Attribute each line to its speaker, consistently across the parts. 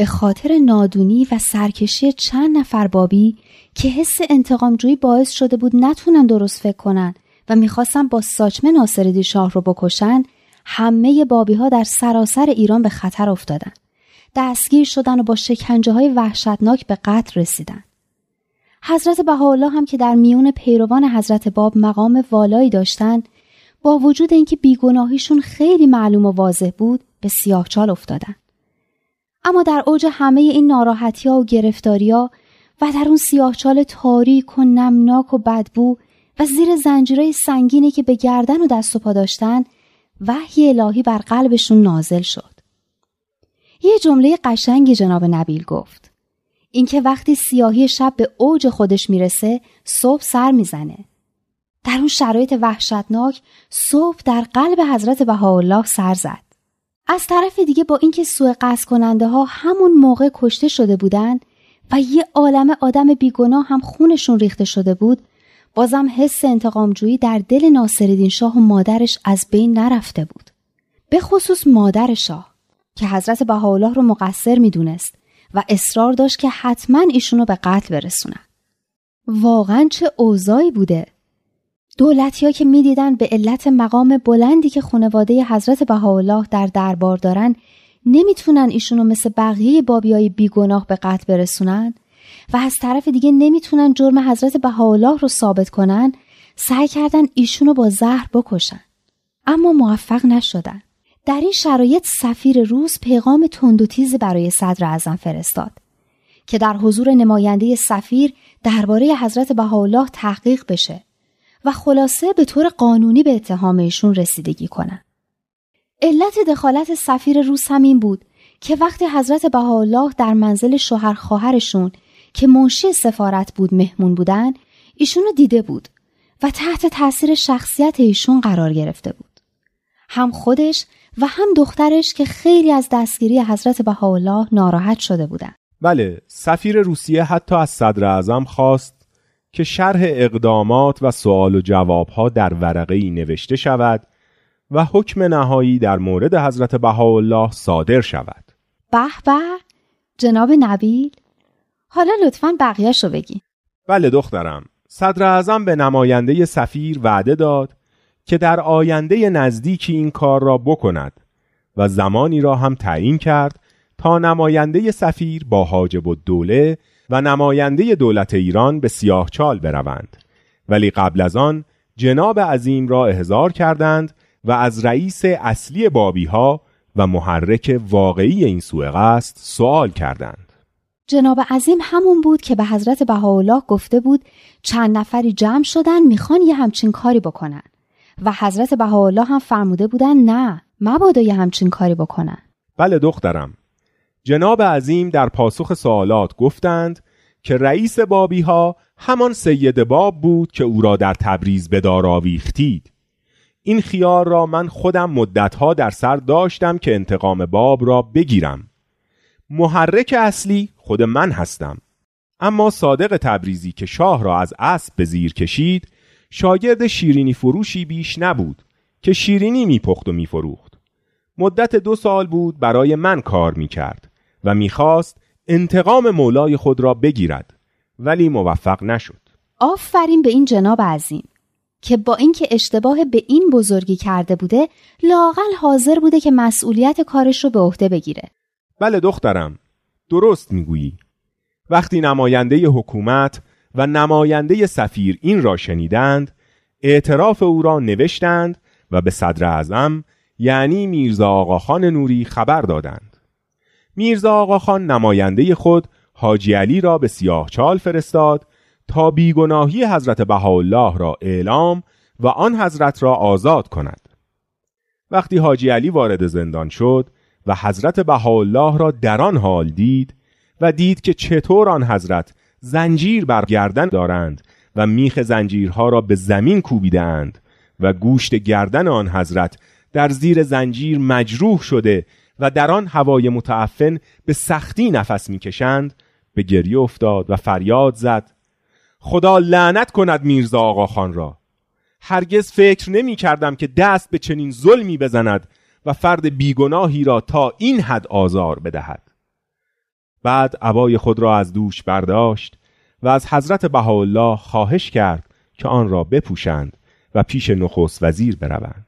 Speaker 1: به خاطر نادونی و سرکشی چند نفر بابی که حس انتقامجویی باعث شده بود نتونن درست فکر کنن و می‌خواستن با ساچمه ناصرالدین شاه رو بکشن همه بابی ها در سراسر ایران به خطر افتادن. دستگیر شدن و با شکنجه های وحشتناک به قتل رسیدن. حضرت بهاءالله هم که در میون پیروان حضرت باب مقام والایی داشتند با وجود اینکه بیگناهیشون خیلی معلوم و واضح بود به سیاهچال افتادن. اما در اوج همه این ناراحتی ها و گرفتاری ها و در اون سیاهچال تاریک و نمناک و بدبو و زیر زنجیرهای سنگینی که به گردن و دست و پا داشتن وحی الهی بر قلبشون نازل شد. یه جمله قشنگی جناب نبیل گفت. اینکه وقتی سیاهی شب به اوج خودش می‌رسه صبح سر می‌زنه. در اون شرایط وحشتناک صبح در قلب حضرت بهاءالله سر زد. از طرف دیگه با اینکه سوء قصد کننده ها همون موقع کشته شده بودند و یه عالم آدم بیگناه هم خونشون ریخته شده بود بازم حس انتقامجویی در دل ناصرالدین شاه و مادرش از بین نرفته بود. به خصوص مادر شاه که حضرت بهاءالله رو مقصر می‌دونست و اصرار داشت که حتما ایشونو به قتل برسونن واقعا چه اوضاعی بوده دولتی ها که می‌دیدن به علت مقام بلندی که خانواده حضرت بهاءالله در دربار دارن نمی‌تونن ایشونو مثل بقیه بابیای بیگناه به قتل برسونن؟ و از طرف دیگه نمی‌تونن جرم حضرت بهاءالله رو ثابت کنن؟ سعی کردن ایشونو با زهر بکشن. اما موفق نشدن. در این شرایط سفیر روس پیغام تند و تیز برای صدر اعظم فرستاد که در حضور نماینده سفیر درباره حضرت بهاءالله تحقیق بشه. و خلاصه به طور قانونی به اتهام ایشون رسیدگی کنن. علت دخالت سفیر روس همین بود که وقتی حضرت بهاءالله در منزل شوهر خواهرشون که منشی سفارت بود مهمون بودن ایشون رو دیده بود و تحت تاثیر شخصیت ایشون قرار گرفته بود. هم خودش و هم دخترش که خیلی از دستگیری حضرت بهاءالله ناراحت شده بودن.
Speaker 2: بله، سفیر روسیه حتی از صدر اعظم خواست که شرح اقدامات و سوال و جوابها در ورقه ای نوشته شود و حکم نهایی در مورد حضرت بهاءالله صادر شود.
Speaker 1: به به جناب نبیل حالا لطفا بقیهش رو بگی.
Speaker 2: بله دخترم صدر اعظم به نماینده سفیر وعده داد که در آینده نزدیکی این کار را بکند و زمانی را هم تعیین کرد تا نماینده سفیر با حاجب و دوله و نماینده دولت ایران به سیاهچال بروند. ولی قبل از آن جناب عظیم را احضار کردند و از رئیس اصلی بابی ها و محرک واقعی این سوء قصد سوال کردند.
Speaker 1: جناب عظیم همون بود که به حضرت بهاءالله گفته بود چند نفری جمع شدن می‌خوان یه همچین کاری بکنن. و حضرت بهاءالله هم فرموده بودن نه مبادا یه همچین کاری بکنن.
Speaker 2: بله دخترم. جناب عظیم در پاسخ سوالات گفتند که رئیس بابی ها همان سید باب بود که او را در تبریز به دار آویختید. این خیار را من خودم مدتها در سر داشتم که انتقام باب را بگیرم. محرک اصلی خود من هستم. اما صادق تبریزی که شاه را از اسب به زیر کشید شاگرد شیرینی فروشی بیش نبود که شیرینی میپخت و میفروخت. مدت دو سال بود برای من کار می‌کرد. و می‌خواست انتقام مولای خود را بگیرد ولی موفق نشد.
Speaker 1: آفرین به این جناب عظیم که با اینکه اشتباه به این بزرگی کرده بوده لاقل حاضر بوده که مسئولیت کارش رو به عهده بگیره.
Speaker 2: بله دخترم درست می‌گویی. وقتی نماینده حکومت و نماینده سفیر این را شنیدند اعتراف او را نوشتند و به صدر اعظم یعنی میرزا آقاخان نوری خبر دادند. میرزا آقاخان نماینده خود حاجی علی را به سیاهچال فرستاد تا بیگناهی حضرت بهاءالله را اعلام و آن حضرت را آزاد کند. وقتی حاجی علی وارد زندان شد و حضرت بهاءالله را در آن حال دید و دید که چطور آن حضرت زنجیر بر گردن دارند و میخ زنجیرها را به زمین کوبیدند و گوشت گردن آن حضرت در زیر زنجیر مجروح شده و در آن هوای متعفن به سختی نفس می‌کشند به گریه افتاد و فریاد زد خدا لعنت کند میرزا آقا خان را. هرگز فکر نمی کردم که دست به چنین ظلمی بزند و فرد بیگناهی را تا این حد آزار بدهد. بعد عبای خود را از دوش برداشت و از حضرت بهاءالله خواهش کرد که آن را بپوشند و پیش نخست وزیر بروند.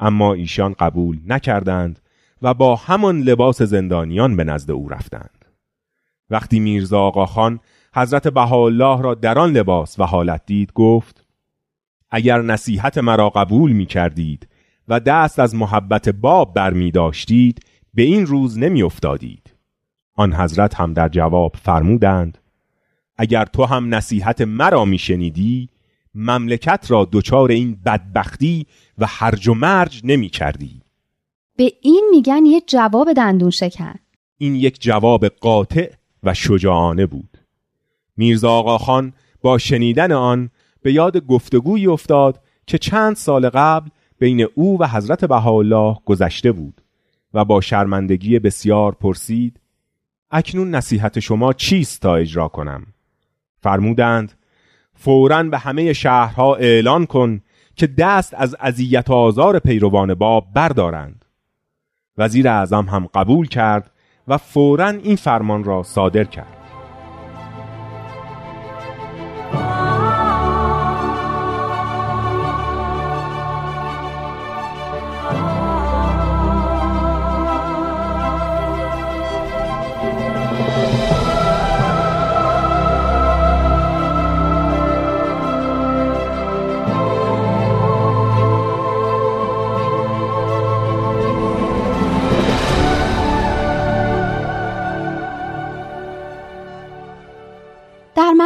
Speaker 2: اما ایشان قبول نکردند و با همان لباس زندانیان به نزد او رفتند وقتی میرزا آقاخان حضرت بهاءالله را در آن لباس و حالت دید گفت اگر نصیحت مرا قبول می کردید و دست از محبت باب بر می داشتید به این روز نمی افتادید. آن حضرت هم در جواب فرمودند اگر تو هم نصیحت مرا می شنیدی مملکت را دچار این بدبختی و هرج و مرج نمی کردی.
Speaker 1: به این میگن یه جواب دندون شکن.
Speaker 2: این یک جواب قاطع و شجاعانه بود. میرزا آقاخان با شنیدن آن به یاد گفتگویی افتاد که چند سال قبل بین او و حضرت بهاءالله گذشته بود و با شرمندگی بسیار پرسید اکنون نصیحت شما چیست تا اجرا کنم؟ فرمودند فورا به همه شهرها اعلان کن که دست از اذیت و آزار پیروان باب بردارند. وزیر اعظم هم قبول کرد و فورا این فرمان را صادر کرد.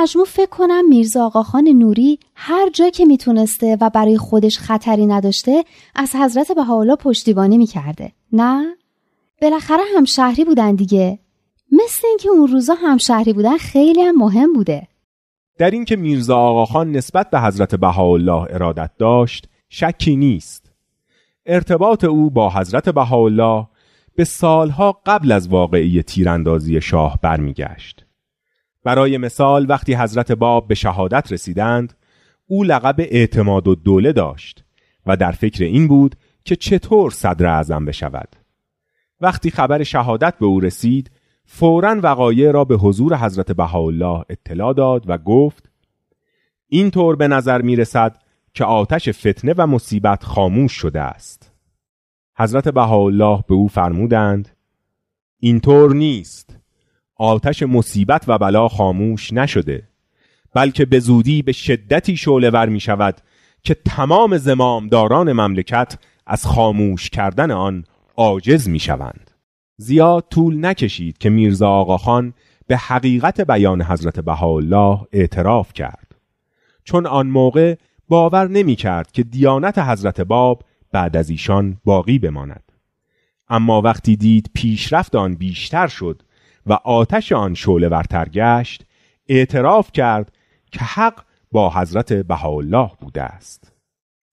Speaker 1: مجموع فکر کنم میرزا آقاخان نوری هر جا که می‌تونسته و برای خودش خطری نداشته از حضرت بهاءالله پشتیبانی می‌کرده. نه؟ بالاخره هم شهری بودن دیگه. مثل اینکه اون روزا هم شهری بودن خیلی هم مهم بوده.
Speaker 2: در اینکه میرزا آقاخان نسبت به حضرت بهاءالله ارادت داشت شکی نیست. ارتباط او با حضرت بهاءالله به سالها قبل از واقعی تیراندازی شاه برمیگشت. برای مثال وقتی حضرت باب به شهادت رسیدند او لقب اعتماد و دوله داشت و در فکر این بود که چطور صدر اعظم بشود. وقتی خبر شهادت به او رسید فورا وقایع را به حضور حضرت بهاءالله اطلاع داد و گفت اینطور به نظر می رسد که آتش فتنه و مصیبت خاموش شده است. حضرت بهاءالله به او فرمودند اینطور نیست. آتش مصیبت و بلا خاموش نشده بلکه به زودی به شدتی شعله ور می شود که تمام زمامداران مملکت از خاموش کردن آن عاجز می شوند زیاد طول نکشید که میرزا آقاخان به حقیقت بیان حضرت بهاءالله اعتراف کرد. چون آن موقع باور نمی کرد که دیانت حضرت باب بعد از ایشان باقی بماند. اما وقتی دید پیشرفت آن بیشتر شد و آتش آن شعله ورتر گشت اعتراف کرد که حق با حضرت بهاءالله بوده است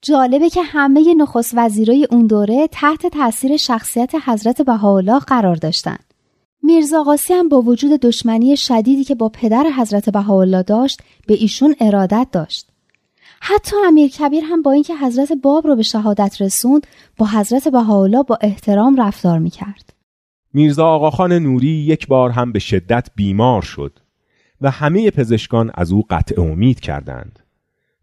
Speaker 1: جالبه که همه نخست وزیرای اون دوره تحت تاثیر شخصیت حضرت بهاءالله قرار داشتن. میرزا قاسی هم با وجود دشمنی شدیدی که با پدر حضرت بهاءالله داشت به ایشون ارادت داشت. حتی امیر کبیر هم با اینکه حضرت باب رو به شهادت رسوند با حضرت بهاءالله با احترام رفتار می‌کرد.
Speaker 2: میرزا آقاخان نوری یک بار هم به شدت بیمار شد و همه پزشکان از او قطع امید کردند.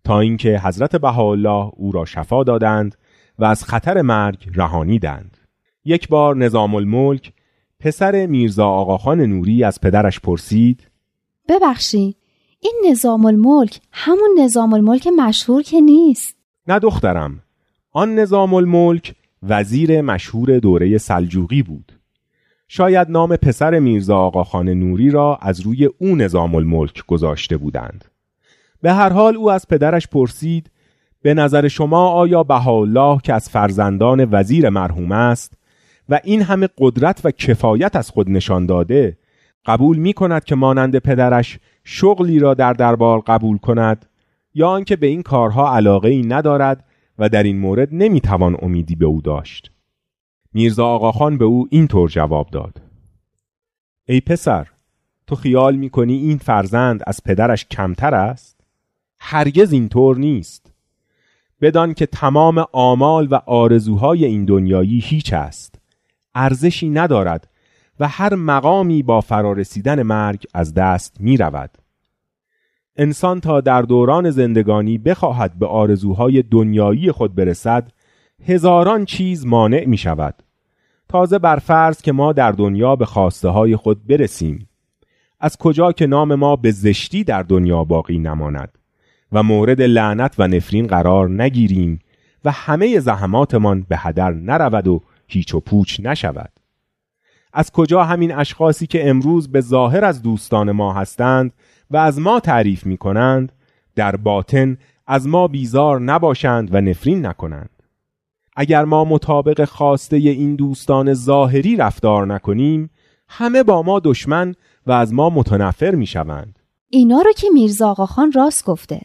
Speaker 2: تا اینکه حضرت بهاءالله او را شفا دادند و از خطر مرگ رهانیدند. یک بار نظام الملک پسر میرزا آقاخان نوری از پدرش پرسید
Speaker 1: ببخشی این نظام الملک همون نظام الملک مشهور که نیست؟
Speaker 2: نه دخترم آن نظام الملک وزیر مشهور دوره سلجوقی بود. شاید نام پسر میرزا آقاخان نوری را از روی او نظام الملک گذاشته بودند. به هر حال او از پدرش پرسید به نظر شما آیا بهاءالله که از فرزندان وزیر مرحوم است و این همه قدرت و کفایت از خود نشان داده قبول می کند که مانند پدرش شغلی را در دربار قبول کند یا آنکه به این کارها علاقه ای ندارد و در این مورد نمی‌توان امیدی به او داشت؟ میرزا آقاخان به او اینطور جواب داد. ای پسر تو خیال می‌کنی این فرزند از پدرش کمتر است؟ هرگز اینطور نیست. بدان که تمام آمال و آرزوهای این دنیایی هیچ است. ارزشی ندارد و هر مقامی با فرارسیدن مرگ از دست می رود. انسان تا در دوران زندگانی بخواهد به آرزوهای دنیایی خود برسد هزاران چیز مانع می شود تازه بر فرض که ما در دنیا به خواسته های خود برسیم. از کجا که نام ما به زشتی در دنیا باقی نماند و مورد لعنت و نفرین قرار نگیریم و همه زحماتمان به هدر نرود و هیچ و پوچ نشود. از کجا همین اشخاصی که امروز به ظاهر از دوستان ما هستند و از ما تعریف می کنند در باطن از ما بیزار نباشند و نفرین نکنند؟ اگر ما مطابق خواسته این دوستان ظاهری رفتار نکنیم همه با ما دشمن و از ما متنفر می شوند
Speaker 1: اینا رو که میرزا آقاخان راست گفته.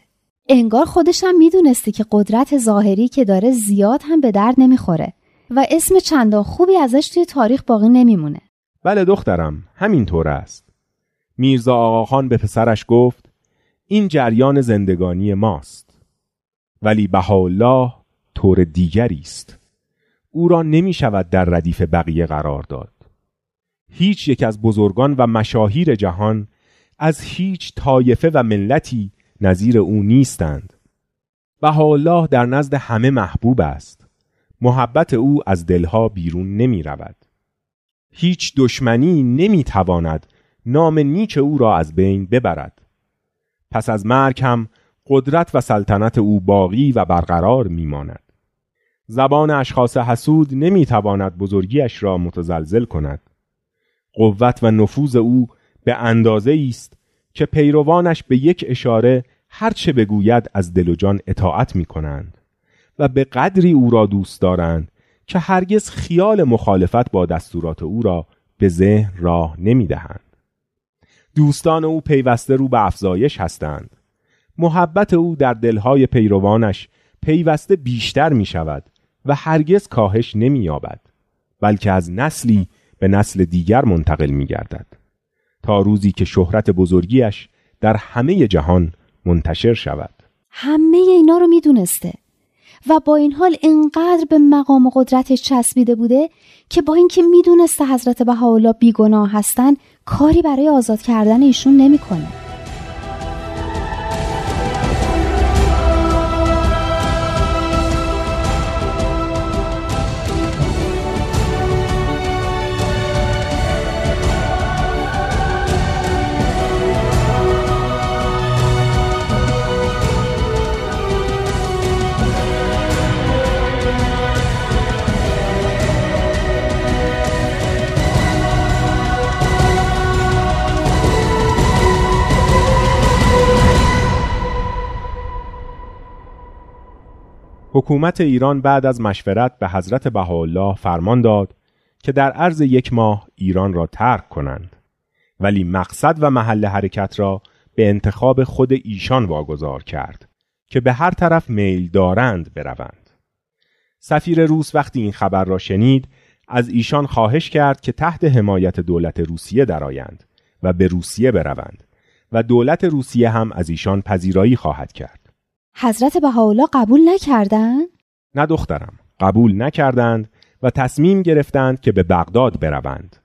Speaker 1: انگار خودش هم می‌دونستی که قدرت ظاهری که داره زیاد هم به درد نمی‌خوره و اسم چندان خوبی ازش توی تاریخ باقی نمیمونه.
Speaker 2: بله دخترم همینطور است. میرزا آقاخان به پسرش گفت این جریان زندگانی ماست. ولی بهاءالله طور دیگری است. او را نمی شود در ردیف بقیه قرار داد. هیچ یک از بزرگان و مشاهیر جهان از هیچ طایفه و ملتی نظیر او نیستند. بهاءالله در نزد همه محبوب است. محبت او از دلها بیرون نمی رود هیچ دشمنی نمی تواند نام نیک او را از بین ببرد. پس از مرگ هم قدرت و سلطنت او باقی و برقرار میماند. زبان اشخاص حسود نمی تواند بزرگیش را متزلزل کند قوت و نفوذ او به اندازه است که پیروانش به یک اشاره هرچه بگوید از دل و جان اطاعت می کنند و به قدری او را دوست دارند که هرگز خیال مخالفت با دستورات او را به ذهن راه نمی دهند. دوستان او پیوسته رو به افزایش هستند. محبت او در دلهای پیروانش پیوسته بیشتر می شود و هرگز کاهش نمی یابد بلکه از نسلی به نسل دیگر منتقل می گردد تا روزی که شهرت بزرگیش در همه جهان منتشر شود
Speaker 1: همه اینا رو می‌دونسته و با این حال انقدر به مقام و قدرتش چسبیده بوده که با اینکه می‌دونسته حضرت بهاءالله بیگناه هستن کاری برای آزاد کردن ایشون نمی‌کنه.
Speaker 2: حکومت ایران بعد از مشورت به حضرت بهاءالله فرمان داد که در عرض یک ماه ایران را ترک کنند. ولی مقصد و محل حرکت را به انتخاب خود ایشان واگذار کرد که به هر طرف میل دارند بروند. سفیر روس وقتی این خبر را شنید از ایشان خواهش کرد که تحت حمایت دولت روسیه درآیند و به روسیه بروند و دولت روسیه هم از ایشان پذیرایی خواهد کرد.
Speaker 1: حضرت بهاءالله قبول نکردند؟
Speaker 2: نه دخترم قبول نکردند و تصمیم گرفتند که به بغداد بروند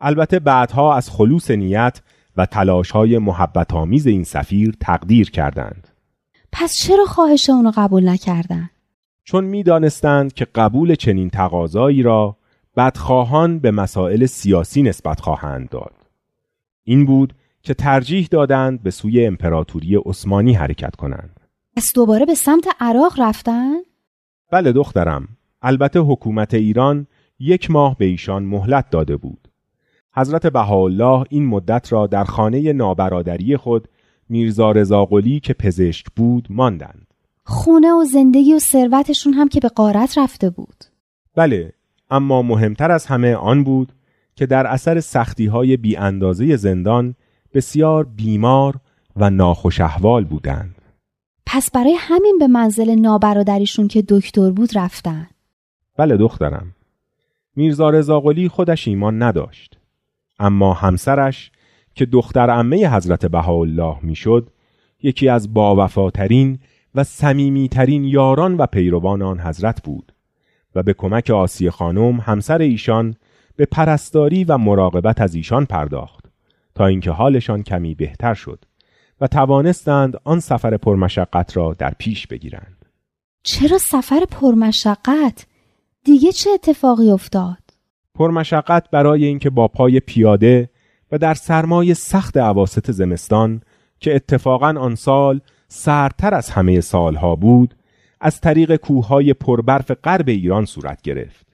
Speaker 2: البته بعدها از خلوص نیت و تلاش های محبت آمیز این سفیر تقدیر کردند
Speaker 1: پس چرا خواهش اونو قبول نکردند؟
Speaker 2: چون می‌دانستند که قبول چنین تقاضایی را بدخواهان به مسائل سیاسی نسبت خواهند داد این بود که ترجیح دادند به سوی امپراتوری عثمانی حرکت کنند.
Speaker 1: پس دوباره به سمت عراق رفتن؟
Speaker 2: بله دخترم. البته حکومت ایران یک ماه به ایشان مهلت داده بود. حضرت بهاءالله این مدت را در خانه نابرادری خود میرزا رضاقلی که پزشک بود ماندند.
Speaker 1: خونه و زندگی و ثروتشون هم که به قارت رفته بود.
Speaker 2: بله، اما مهمتر از همه آن بود که در اثر سختی های بی اندازه زندان بسیار بیمار و ناخوش احوال بودند.
Speaker 1: پس برای همین به منزل نابرادریشون که دکتر بود رفتن.
Speaker 2: بله دخترم. میرزا رضاقلی خودش ایمان نداشت. اما همسرش که دختر عمه حضرت بهاءالله می‌شد یکی از باوفاترین و صمیمیترین یاران و پیروان آن حضرت بود و به کمک آسی خانم همسر ایشان به پرستاری و مراقبت از ایشان پرداخت تا اینکه حالشان کمی بهتر شد و توانستند آن سفر پرمشقت را در پیش بگیرند.
Speaker 1: چرا سفر پرمشقت؟ دیگه چه اتفاقی افتاد؟
Speaker 2: پرمشقت برای اینکه با پای پیاده و در سرمای سخت عواست زمستان که اتفاقا آن سال سرتر از همه سالها بود از طریق کوههای پربرف غرب ایران صورت گرفت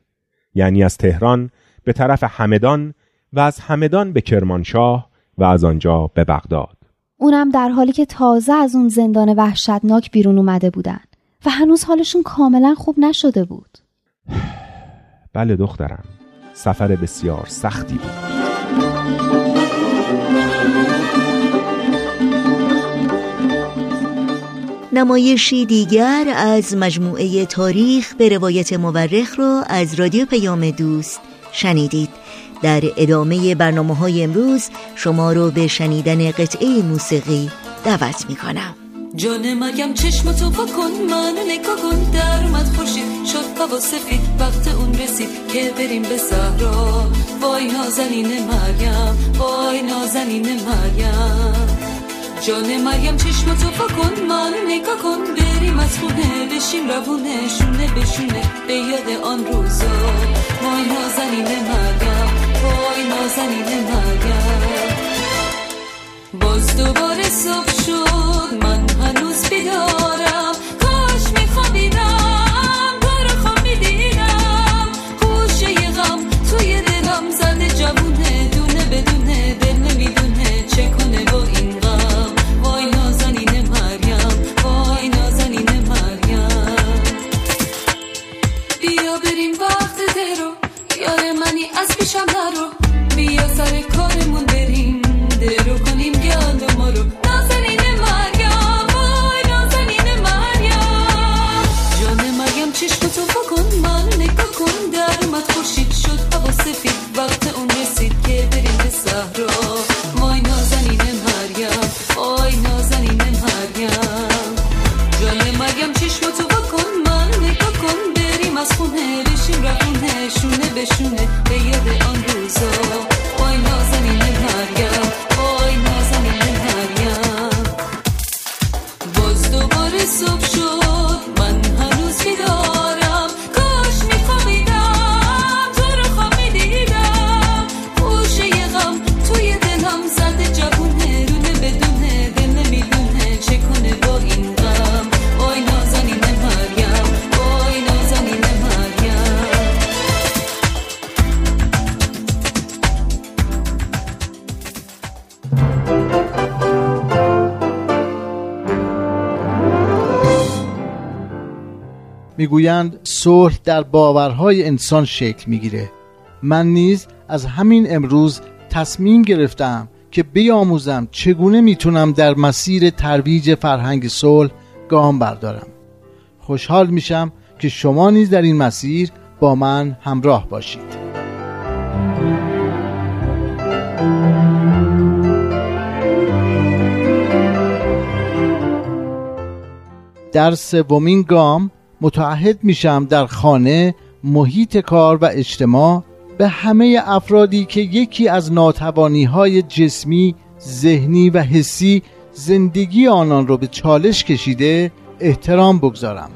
Speaker 2: یعنی از تهران به طرف همدان و از همدان به کرمانشاه و از آنجا به بغداد
Speaker 1: اونم در حالی که تازه از اون زندان وحشتناک بیرون اومده بودن و هنوز حالشون کاملا خوب نشده بود.
Speaker 2: بله دخترم سفر بسیار سختی بود.
Speaker 3: نمایشی دیگر از مجموعه تاریخ به روایت مورخ را از رادیو پیام دوست شنیدید. در ادامه برنامه های امروز شما رو به شنیدن قطعه موسیقی دعوت می کنم
Speaker 4: جان مریم چشم تو کن منو نگاه کن. در اومد خوشید شد هوا سفید. وقت اون رسید که بریم به صحرا. وای نازنین مریم وای نازنین مریم جان مریم چشم تو کن منو نگاه کن. بریم از خونه بشیم روونه شونه بشونه به یاد آن روزا وای نازنین مریم وای نازنین مریم. باز دوباره صبح شد من هنوز بیدارم از پیشم نرو. بیا سر کارمون.
Speaker 5: می‌گویند صلح در باورهای انسان شکل می‌گیره. من نیز از همین امروز تصمیم گرفتم که بیاموزم چگونه می‌تونم در مسیر ترویج فرهنگ صلح گام بردارم. خوشحال میشم که شما نیز در این مسیر با من همراه باشید. در سومین گام متعهد میشم در خانه محیط کار و اجتماع به همه افرادی که یکی از ناتوانی های جسمی، ذهنی و حسی زندگی آنان را به چالش کشیده احترام بگذارم.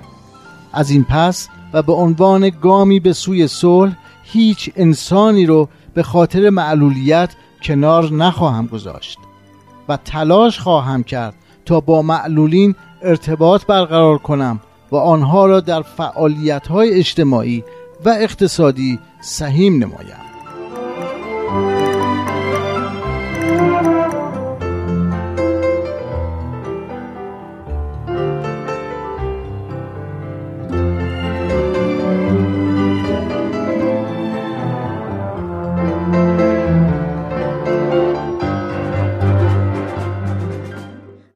Speaker 5: از این پس و به عنوان گامی به سوی صلح هیچ انسانی رو به خاطر معلولیت کنار نخواهم گذاشت و تلاش خواهم کرد تا با معلولین ارتباط برقرار کنم و آنها را در فعالیت های اجتماعی و اقتصادی سهیم نمایم